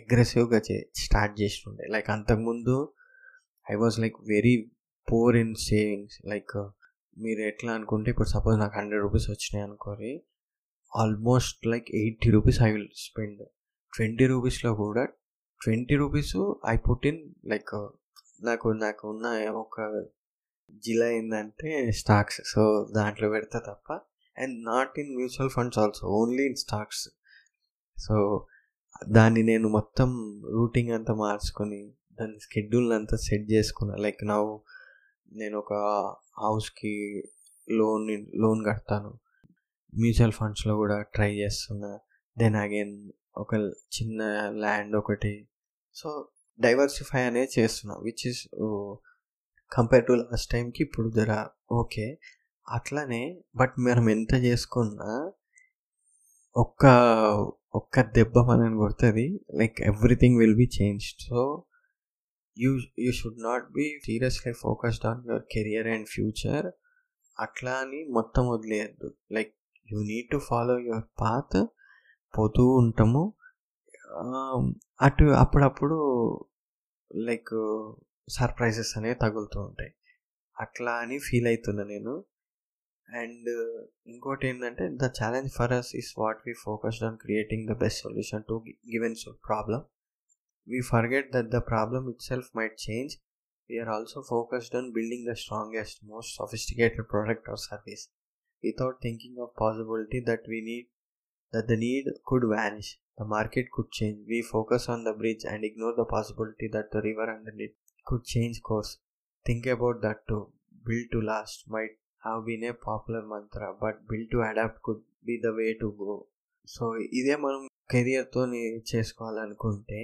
అగ్రెసివ్గా చే స్టార్ట్ చేస్తుండే లైక్ అంతకుముందు I was like very poor in savings. Like మీరు ఎట్లా అనుకుంటే ఇప్పుడు సపోజ్ నాకు హండ్రెడ్ రూపీస్ వచ్చినాయి అనుకోరి almost like eighty rupees I will spend. Twenty రూపీస్లో కూడా twenty rupees I put in like నాకు నాకు ఉన్న ఒక జిలా ఏంటంటే స్టాక్స్. సో దాంట్లో పెడతా తప్ప and not in mutual funds also only in stocks. So దాన్ని నేను మొత్తం రూటింగ్ అంతా మార్చుకొని దాని స్కెడ్యూల్ అంతా సెట్ చేసుకున్నా. లైక్ నా నేను ఒక హౌస్కి లోన్ లోన్ కడతాను. మ్యూచువల్ ఫండ్స్లో కూడా ట్రై చేస్తున్నా. దెన్ అగైన్ ఒక చిన్న ల్యాండ్ ఒకటి. సో డైవర్సిఫై అనేది చేస్తున్నాం which is compare to last టైంకి ఇప్పుడు జర ఓకే. అట్లనే బట్ మనం ఎంత చేసుకున్నా ఒక్క ఒక్క దెబ్బ మనని కొడుతుంది like everything will be change so you you should not be seriously focused on your career and future అట్లా అని మొత్తం వదిలేయద్దు. Like you need to follow your path పోతూ ఉంటాము. అటు అప్పుడప్పుడు లైక్ సర్ప్రైజెస్ అనేవి తగులుతూ ఉంటాయి. అట్లా అని ఫీల్ అవుతున్నా నేను. అండ్ ఇంకోటి ఏంటంటే the challenge for us is what we focused on creating the best solution to given problem we forget that the problem itself might change we're also focused on building the strongest most sophisticated product or service without thinking of possibility that we need that the need could vanish the market could change we focus on the bridge and ignore the possibility that the river underneath could change course think about that too build to last might have been a popular mantra but build to adapt could be the way to go so ఇదే మనం కెరియర్తో చేసుకోవాలనుకుంటే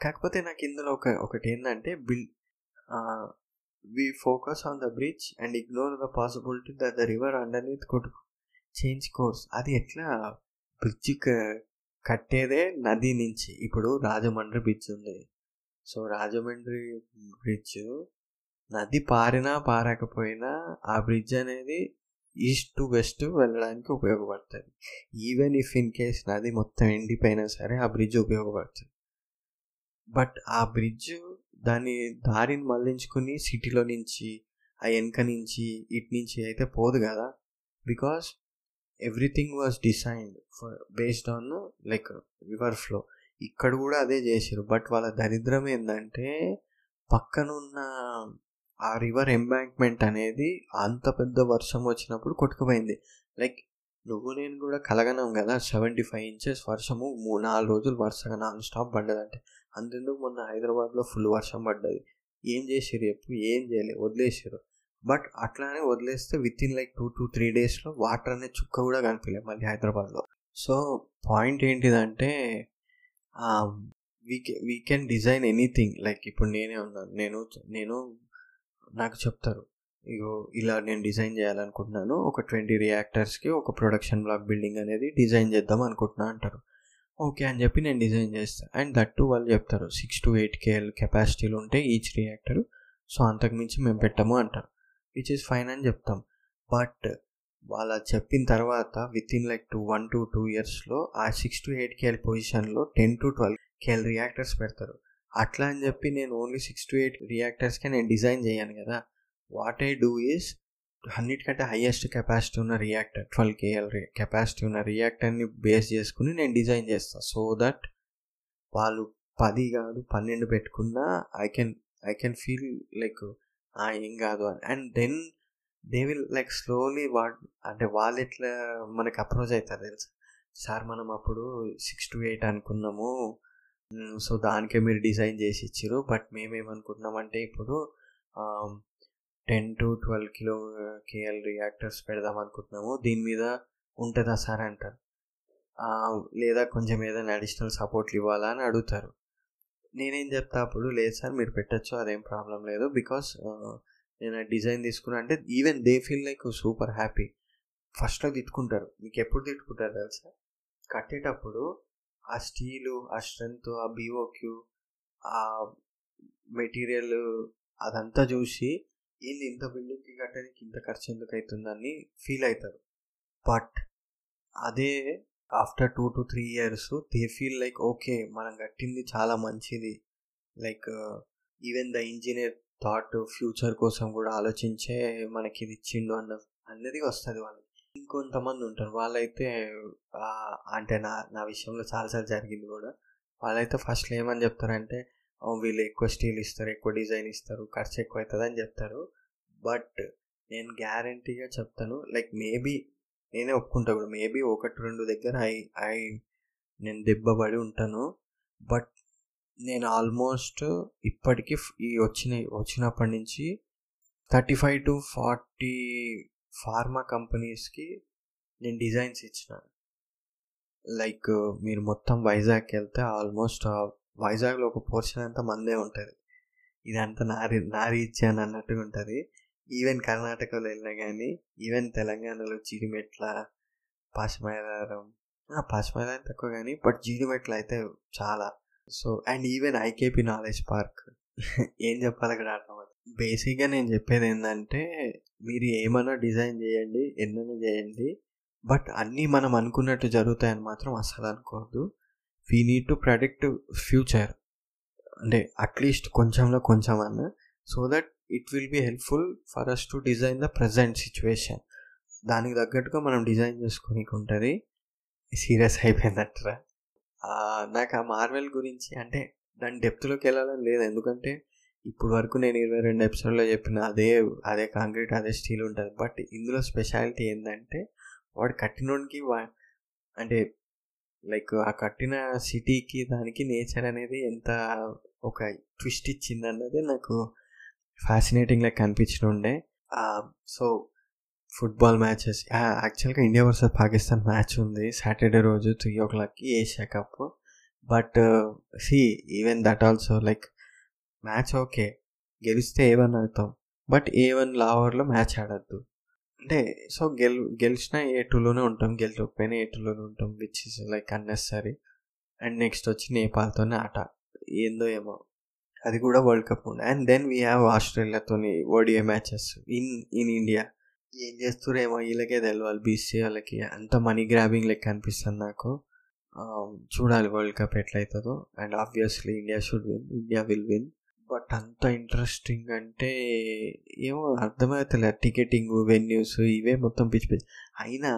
కాకపోతే నాకు ఇందులో ఒక ఒకటి ఏంటంటే build we focus on the bridge and ignore the possibility that the river underneath could change course అది ఎట్లా బ్రిడ్జ్ కట్టేదే నది నుంచి. ఇప్పుడు రాజమండ్రి బ్రిడ్జ్ ఉంది. సో రాజమండ్రి బ్రిడ్జ్ నది పారినా పారకపోయినా ఆ బ్రిడ్జ్ అనేది ఈస్ట్ టు వెస్ట్ వెళ్ళడానికి ఉపయోగపడుతుంది. ఈవెన్ ఇఫ్ ఇన్ కేస్ నది మొత్తం ఎండిపోయినా సరే ఆ బ్రిడ్జ్ ఉపయోగపడుతుంది. బట్ ఆ బ్రిడ్జ్ దాని దారిని మళ్ళించుకుని సిటీలో నుంచి ఆ వెనక నుంచి ఇటు నుంచి అయితే పోదు కదా. Because everything was designed for based on like river flow ఇక్కడ కూడా అదే చేశారు బట్ వాళ్ళ దరిద్రం ఏంటంటే పక్కనున్న ఆ రివర్ ఎంబాంక్మెంట్ అనేది అంత పెద్ద వర్షం వచ్చినప్పుడు కొట్టుకుపోయింది. లైక్ నువ్వు నేను కూడా కలగనాం కదా సెవెంటీ ఫైవ్ ఇంచెస్ వర్షము మూడు నాలుగు రోజులు వరుసగా నాన్ స్టాప్ పడ్డదంటే అంతెందుకు మొన్న హైదరాబాద్లో ఫుల్ వర్షం పడ్డది. ఏం చేసారు ఎప్పుడు ఏం చేయలేదు వదిలేసారు బట్ అట్లానే వదిలేస్తే within like two two three డేస్లో వాటర్ అనే చుక్క కూడా కనిపించలేదు మళ్ళీ హైదరాబాద్లో. సో పాయింట్ ఏంటిదంటే we we can design anything like ఇప్పుడు నేనే ఉన్నాను నేను నేను నాకు చెప్తారు ఇగో ఇలా నేను డిజైన్ చేయాలనుకుంటున్నాను ఒక ట్వంటీ రియాక్టర్స్కి ఒక ప్రొడక్షన్ బ్లాక్ బిల్డింగ్ అనేది డిజైన్ చేద్దాం అనుకుంటున్నా అంటారు. ఓకే అని చెప్పి నేను డిజైన్ చేస్తాను అండ్ దట్టు వాళ్ళు చెప్తారు సిక్స్ టు ఎయిట్ కేఎల్ కెపాసిటీలు ఉంటే ఈచ్ రియాక్టర్ సో అంతకుమించి మేము పెట్టాము అంటారు. విచ్ ఇస్ ఫైన్ అని చెప్తాం. బట్ వాళ్ళ చెప్పిన తర్వాత within like two one to two ఇయర్స్లో ఆ సిక్స్ టు ఎయిట్ కేఎల్ పొజిషన్లో ten to twelve KL reactors పెడతారు. అట్లా అని చెప్పి నేను ఓన్లీ సిక్స్ టు ఎయిట్ రియాక్టర్స్కే నేను డిజైన్ చేయను కదా. వాట్ ఐ డూ ఈస్ అన్నిటికంటే హయ్యెస్ట్ కెపాసిటీ ఉన్న రియాక్టర్ ట్వెల్వ్ కేఎల్ కెపాసిటీ ఉన్న రియాక్టర్ని బేస్ చేసుకుని నేను డిజైన్ చేస్తాను సో దట్ వాళ్ళు పది కాదు పన్నెండు పెట్టుకున్నా I can I can feel like ఏం కాదు. అని and then they will like slowly what అంటే వాళ్ళు ఎట్లా మనకి అప్రోచ్ అవుతారు తెలుసు? సార్ మనం అప్పుడు సిక్స్ టు ఎయిట్ అనుకున్నాము. సో దానికే మీరు డిజైన్ చేసి ఇచ్చారు బట్ మేమేమనుకుంటున్నామంటే ఇప్పుడు ten to twelve kilo KL reactors పెడదాం అనుకుంటున్నాము. దీని మీద ఉంటుందా సార్? అంటారు. లేదా కొంచెం ఏదైనా అడిషనల్ సపోర్ట్లు ఇవ్వాలా? అని అడుగుతారు. నేనేం చెప్తా అప్పుడు లేదు సార్ మీరు పెట్టచ్చు అదేం ప్రాబ్లం లేదు. బికాస్ నేను డిజైన్ తీసుకున్నా. అంటే even they feel like super happy. ఫస్ట్లో తిట్టుకుంటారు. మీకు ఎప్పుడు తిట్టుకుంటారు తెలుసా? కట్టేటప్పుడు ఆ స్టీలు ఆ స్ట్రెంగ్త్ ఆ బీఓక్యూ ఆ మెటీరియల్ అదంతా చూసి ఏంది ఇంత బిల్డింగ్కి కట్టడానికి ఇంత ఖర్చు ఎందుకు అవుతుందని? ఫీల్ అవుతారు. బట్ అదే after two to three years they feel like okay మనం కట్టింది చాలా మంచిది. Like even the engineer thought future కోసం కూడా ఆలోచించే మనకి ఇది ఇచ్చిండు అన్న అన్నది వస్తుంది వాళ్ళకి. ఇంకొంతమంది ఉంటారు. వాళ్ళైతే అంటే నా నా విషయంలో చాలాసార్లు జరిగింది కూడా. వాళ్ళైతే ఫస్ట్లో ఏమని చెప్తారంటే వీళ్ళు ఎక్కువ స్టీల్ ఇస్తారు ఎక్కువ డిజైన్ ఇస్తారు ఖర్చు ఎక్కువ అవుతుంది అని చెప్తారు. బట్ నేను గ్యారంటీగా చెప్తాను లైక్ మేబీ నేనే ఒప్పుకుంటా కూడా. మేబీ ఒకటి రెండు దగ్గర ఐ ఐ నేను దెబ్బపడి ఉంటాను. బట్ నేను ఆల్మోస్ట్ ఇప్పటికీ ఈ వచ్చిన వచ్చినప్పటి నుంచి thirty five to forty pharma కంపెనీస్కి నేను డిజైన్స్ ఇచ్చిన. లైక్ మీరు మొత్తం వైజాగ్కి వెళ్తే ఆల్మోస్ట్ వైజాగ్లో ఒక పోర్షన్ అంతా మందే ఉంటుంది. ఇదంతా నా నా రీచ్ అని అన్నట్టుగా ఉంటుంది. ఈవెన్ కర్ణాటకలో వెళ్ళినా కానీ ఈవెన్ తెలంగాణలో జీడిమెట్ల పాశమైలారం పాశమైలారం తక్కువ కానీ బట్ జీడిమెట్ల అయితే చాలా. So and even IKP knowledge park. ఏం చెప్పాలి అక్కడ అర్థం బేసిక్గా నేను చెప్పేది ఏంటంటే మీరు ఏమైనా డిజైన్ చేయండి ఎన్నైనా చేయండి బట్ అన్నీ మనం అనుకున్నట్టు జరుగుతాయని మాత్రం అసలు అనుకోవద్దు. We need to predict future అంటే అట్లీస్ట్ కొంచెంలో కొంచెం అన్న so that it will be helpful for us to design the present situation దానికి తగ్గట్టుగా మనం డిజైన్ చేసుకోనికి ఉంటుంది సీరియస్ అయిపోయిందట్రా నాకు ఆ మార్వెల్ గురించి అంటే దాని డెప్త్లోకి వెళ్ళాలని లేదు. ఎందుకంటే ఇప్పుడు వరకు నేను ఇరవై రెండు ఎపిసోడ్లో చెప్పిన అదే అదే కాంక్రీట్ అదే స్టీల్ ఉంటుంది. బట్ ఇందులో స్పెషాలిటీ ఏంటంటే వాడు కట్టినోడికి వా అంటే లైక్ ఆ కట్టిన సిటీకి దానికి నేచర్ అనేది ఎంత ఒక ట్విస్ట్ ఇచ్చింది అన్నది నాకు ఫ్యాసినేటింగ్ లెక్క అనిపించిన ఉండే. సో ఫుట్బాల్ మ్యాచెస్ యాక్చువల్గా ఇండియా వర్సెస్ పాకిస్తాన్ మ్యాచ్ ఉంది. సాటర్డే రోజు త్రీ ఓ క్లాక్కి Asia cup. But see even that also like match okay గెలిస్తే ఏ వన్ అవుతాం బట్ ఏ వన్ లావర్లో మ్యాచ్ ఆడద్దు. అంటే సో గెల్ గెలిచిన ఏ టూలోనే ఉంటాం. గెలిచకపోయినా ఏ టూలోనే ఉంటాం which is like unnecessary and next వచ్చి నేపాల్తోనే ఆట. ఏందో ఏమో. అది కూడా వరల్డ్ కప్ ఉండే and then we have ఆస్ట్రేలియాతోని ODI matches in in India. ఏం చేస్తారేమో వీళ్ళకే తెలియాలి బీసీ వాళ్ళకి. అంత మనీ గ్రాబింగ్ లెక్క అనిపిస్తుంది నాకు. చూడాలి world cup ఎట్లయితుందో. And obviously India should win India will win. But అంత ఇంట్రెస్టింగ్ అంటే ఏమో అర్థమవుతలే టికెటింగ్ వెన్యూస్ ఇవే మొత్తం పిచ్చి పిచ్చి. అయినా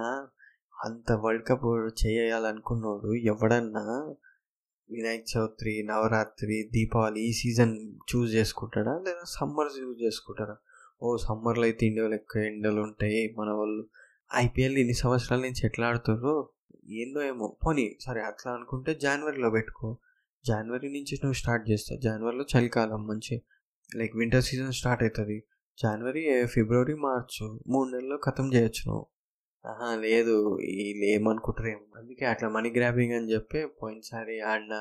అంత వరల్డ్ కప్ చేయాలనుకున్నాడు ఎవడన్నా వినాయక చవితి నవరాత్రి దీపావళి ఈ సీజన్ చూస్ చేసుకుంటాడా? లేదా సమ్మర్ చూస్ చేసుకుంటారా ఓ సమ్మర్లో అయితే ఇండియాలో ఎక్కువ ఎండలు ఉంటాయి మన వాళ్ళు ఐపీఎల్ ఇన్ని సంవత్సరాల నుంచి ఎట్లా ఆడుతారు ఏందో ఏమో. పోనీ సరే అట్లా అనుకుంటే జనవరిలో పెట్టుకో. జనవరి నుంచి నువ్వు స్టార్ట్ చేస్తావు జనవరిలో చలికాలం మంచి లైక్ వింటర్ సీజన్ స్టార్ట్ అవుతుంది జనవరి ఫిబ్రవరి మార్చ్ మూడు నెలల్లో ఖతం చేయొచ్చు నువ్వు. ఆహా లేదు. వీళ్ళు ఏమనుకుంటారేమో. అందుకే అట్లా మనీ గ్రాబింగ్ అని చెప్పి పోయినసారి ఆడిన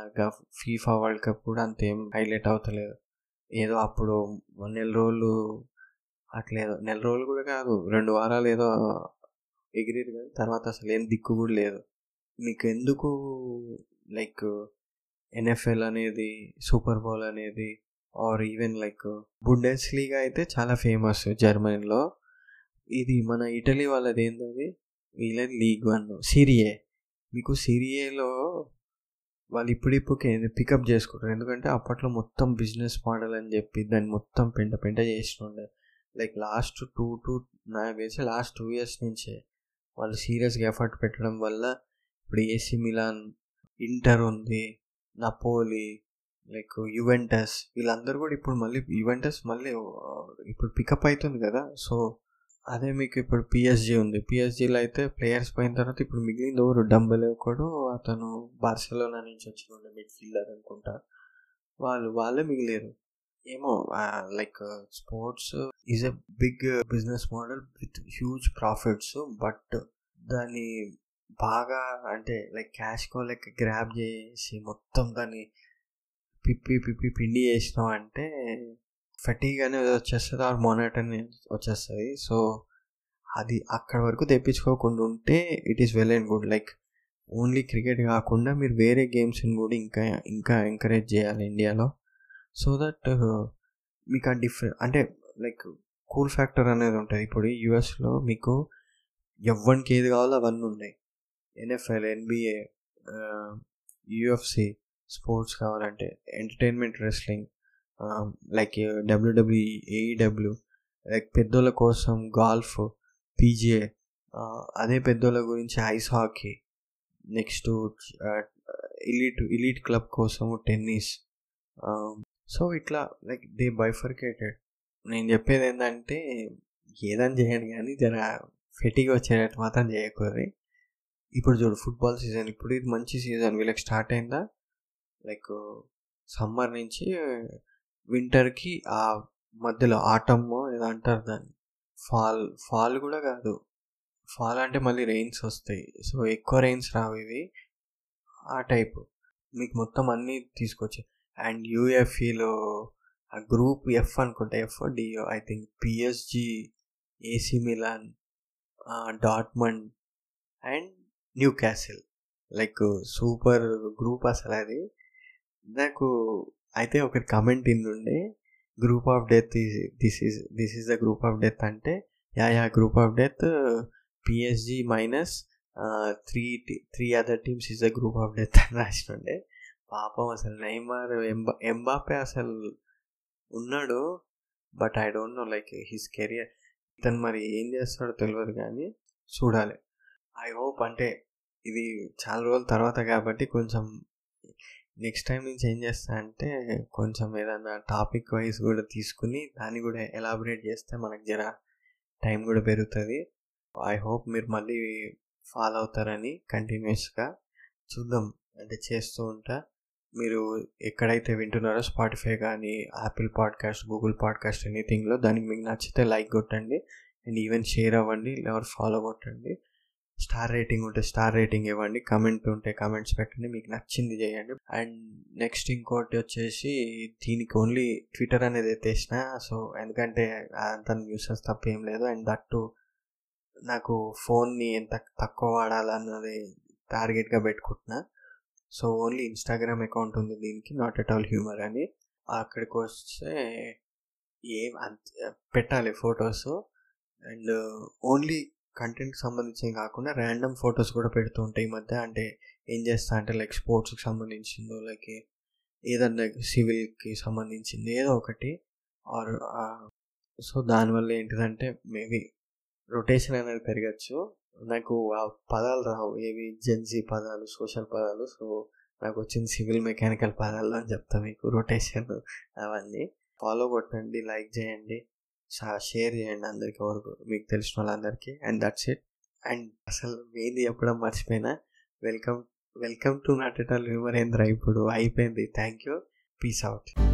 ఫీఫా వరల్డ్ కప్ కూడా అంతేం హైలైట్ అవుతలేదు. ఏదో అప్పుడు నెల రోజులు అట్లేదో నెల రోజులు కూడా కాదు రెండు వారాలు ఏదో ఎగిరేది కానీ తర్వాత అసలు ఏం దిక్కు కూడా లేదు. మీకు ఎందుకు లైక్ ఎన్ఎఫ్ఎల్ అనేది సూపర్ బౌల్ అనేది or even like Bundesliga అయితే చాలా ఫేమస్ జర్మనీలో ఇది మన ఇటలీ వాళ్ళది ఏంటది వీళ్ళది లీగ్ వన్. సిరియే మీకు సిరియేలో వాళ్ళు ఇప్పుడిప్పుడు పికప్ చేసుకుంటారు. ఎందుకంటే అప్పట్లో మొత్తం బిజినెస్ మోడల్ అని చెప్పి దాన్ని మొత్తం పెంట పెంట చేస్తుండే లైక్ లాస్ట్ టూ టూ నాకు తెలిసి లాస్ట్ టూ ఇయర్స్ నుంచే వాళ్ళు సీరియస్గా ఎఫర్ట్ పెట్టడం వల్ల ఇప్పుడు ఏసీ మిలాన్ ఇంటర్ ఉంది నపోలి లైక్ యువెంటస్ వీళ్ళందరూ కూడా ఇప్పుడు మళ్ళీ యువెంటస్ మళ్ళీ ఇప్పుడు పికప్ అవుతుంది కదా. సో అదే మీకు ఇప్పుడు పిఎస్జీ ఉంది. పిఎస్జీలో అయితే ప్లేయర్స్ పోయిన తర్వాత ఇప్పుడు మిగిలింది ఎవరు? డంబెల్ కూడా అతను బార్సలోనా నుంచి వచ్చిన మిడ్ ఫీల్డర్ అనుకుంటా. వాళ్ళు వాళ్ళే మిగిలేరు. ఏమో like sports is a big business model with huge profits but దాన్ని బాగా అంటే లైక్ క్యాష్ కో లైక్ గ్రాప్ చేసి మొత్తం దాన్ని పిప్పి పిప్పి పిండి చేసినాం అంటే ఫెటీగ్ అనేది వచ్చేస్తుంది ఆర్ మోనటన్ వచ్చేస్తుంది. సో అది అక్కడ వరకు తెప్పించుకోకుండా ఉంటే it is well and good like only cricket కాకుండా మీరు వేరే గేమ్స్ని కూడా ఇంకా ఇంకా ఎంకరేజ్ చేయాలి ఇండియాలో సో దట్ మీకు ఆ డిఫరెంట్ అంటే లైక్ కూల్ ఫ్యాక్టర్ అనేది ఉంటుంది. ఇప్పుడు యూఎస్లో మీకు ఎవరికి ఏది కావాలో అవన్నీ ఉన్నాయి. ఎన్ఎఫ్ఎల్ ఎన్బిఏ యుఎఫ్సి స్పోర్ట్స్ కావాలంటే entertainment wrestling like WW AEW like పెద్దోళ్ళ కోసం గాల్ఫ్ పీజే అదే పెద్దోళ్ళ గురించి ice hockey next elite elite club కోసము టెన్నిస్ సో ఇట్లా లైక్ దే బైఫర్కేటెడ్ నేను చెప్పేది ఏంటంటే ఏదని చేయండి కానీ జర ఫెటిగా వచ్చేటట్టు మాత్రం చేయకూడదు. ఇప్పుడు చూడు ఫుట్బాల్ సీజన్ ఇప్పుడు ఇది మంచి సీజన్ వీళ్ళకి స్టార్ట్ అయిందా? లైక్ సమ్మర్ నుంచి వింటర్కి ఆ మధ్యలో ఆటమ్ ఏదో అంటారు దాన్ని. ఫాల్ ఫాల్ కూడా కాదు. ఫాల్ అంటే మళ్ళీ రెయిన్స్ వస్తాయి. సో ఎక్కువ రెయిన్స్ రావు ఇవి. ఆ టైప్. మీకు మొత్తం అన్నీ తీసుకొచ్చి. అండ్ యూఎఫ్ఈలో ఆ గ్రూప్ ఎఫ్ అనుకుంటా. F do I think PSG AC Milan Dortmund and Newcastle like super group అసలు అది. నాకు అయితే ఒకటి comment ఇందుండే group of death this is this is the group of death అంటే yeah yeah group of death PSG minus three three other teams is the group of death అని రాసినండే. పాపం అసలు నైమార్ ఎంబా ఎంబాపే అసలు ఉన్నాడు but I don't know like his career ఇతను మరి ఏం చేస్తాడో తెలియదు కానీ చూడాలి. ఐ హోప్ అంటే ఇది చాలా రోజుల తర్వాత కాబట్టి కొంచెం నెక్స్ట్ టైం నుంచి ఏం చేస్తా అంటే కొంచెం ఏదైనా టాపిక్ వైజ్ కూడా తీసుకుని దాన్ని కూడా ఎలాబరేట్ చేస్తే మనకు జర టైం కూడా పెరుగుతుంది. ఐ హోప్ మీరు మళ్ళీ ఫాలో అవుతారని కంటిన్యూస్గా చూద్దాం. అంటే చేస్తూ ఉంటా. మీరు ఎక్కడైతే వింటున్నారో స్పాటిఫై కానీ యాపిల్ పాడ్కాస్ట్ గూగుల్ పాడ్కాస్ట్ ఎనీథింగ్లో దానికి మీకు నచ్చితే లైక్ కొట్టండి. అండ్ ఈవెన్ షేర్ అవ్వండి లేదా ఫాలో కొట్టండి. స్టార్ రేటింగ్ ఉంటే స్టార్ రేటింగ్ ఇవ్వండి కమెంట్ ఉంటే కమెంట్స్ పెట్టండి మీకు నచ్చింది చేయండి. అండ్ నెక్స్ట్ ఇంకోటి వచ్చేసి దీనికి ఓన్లీ ట్విట్టర్ అనేది ఎత్తేసిన సో ఎందుకంటే అంత న్యూసెస్ తప్ప ఏం లేదు. అండ్ దట్టు నాకు ఫోన్ని ఎంత తక్కువ వాడాలన్నది టార్గెట్గా పెట్టుకుంటున్నా. సో ఓన్లీ ఇన్స్టాగ్రామ్ అకౌంట్ ఉంది దీనికి నాట్ ఎట్ ఆల్ హ్యూమర్ అని. అక్కడికి వస్తే ఏం అంత పెట్టాలి ఫొటోస్. అండ్ ఓన్లీ కంటెంట్కి సంబంధించి కాకుండా ర్యాండమ్ ఫొటోస్ కూడా పెడుతూ ఉంటాయి ఈ మధ్య. అంటే ఏం చేస్తా అంటే లైక్ స్పోర్ట్స్కి సంబంధించిందో లైక్ ఏదన్నా సివిల్కి సంబంధించింది ఏదో ఒకటి. ఆర్ సో దానివల్ల ఏంటిదంటే మేబీ రొటేషన్ అనేది పెరగచ్చు. నాకు ఆ పదాలు రావు. ఏవి? జెన్సీ పదాలు సోషల్ పదాలు. సో నాకు వచ్చింది సివిల్ మెకానికల్ పదాలు అని చెప్తా మీకు. రొటేషన్ అవన్నీ. ఫాలో కొట్టండి లైక్ చేయండి. షేర్ చేయండి అందరికి వరకు మీకు తెలిసిన వాళ్ళందరికీ. And that's it. అండ్ అసలు మీది చెప్పడం మర్చిపోయినా వెల్కమ్ వెల్కమ్ టు నాటెటల్ విమరేంద్ర. ఇప్పుడు అయిపోయింది. Thank you peace out.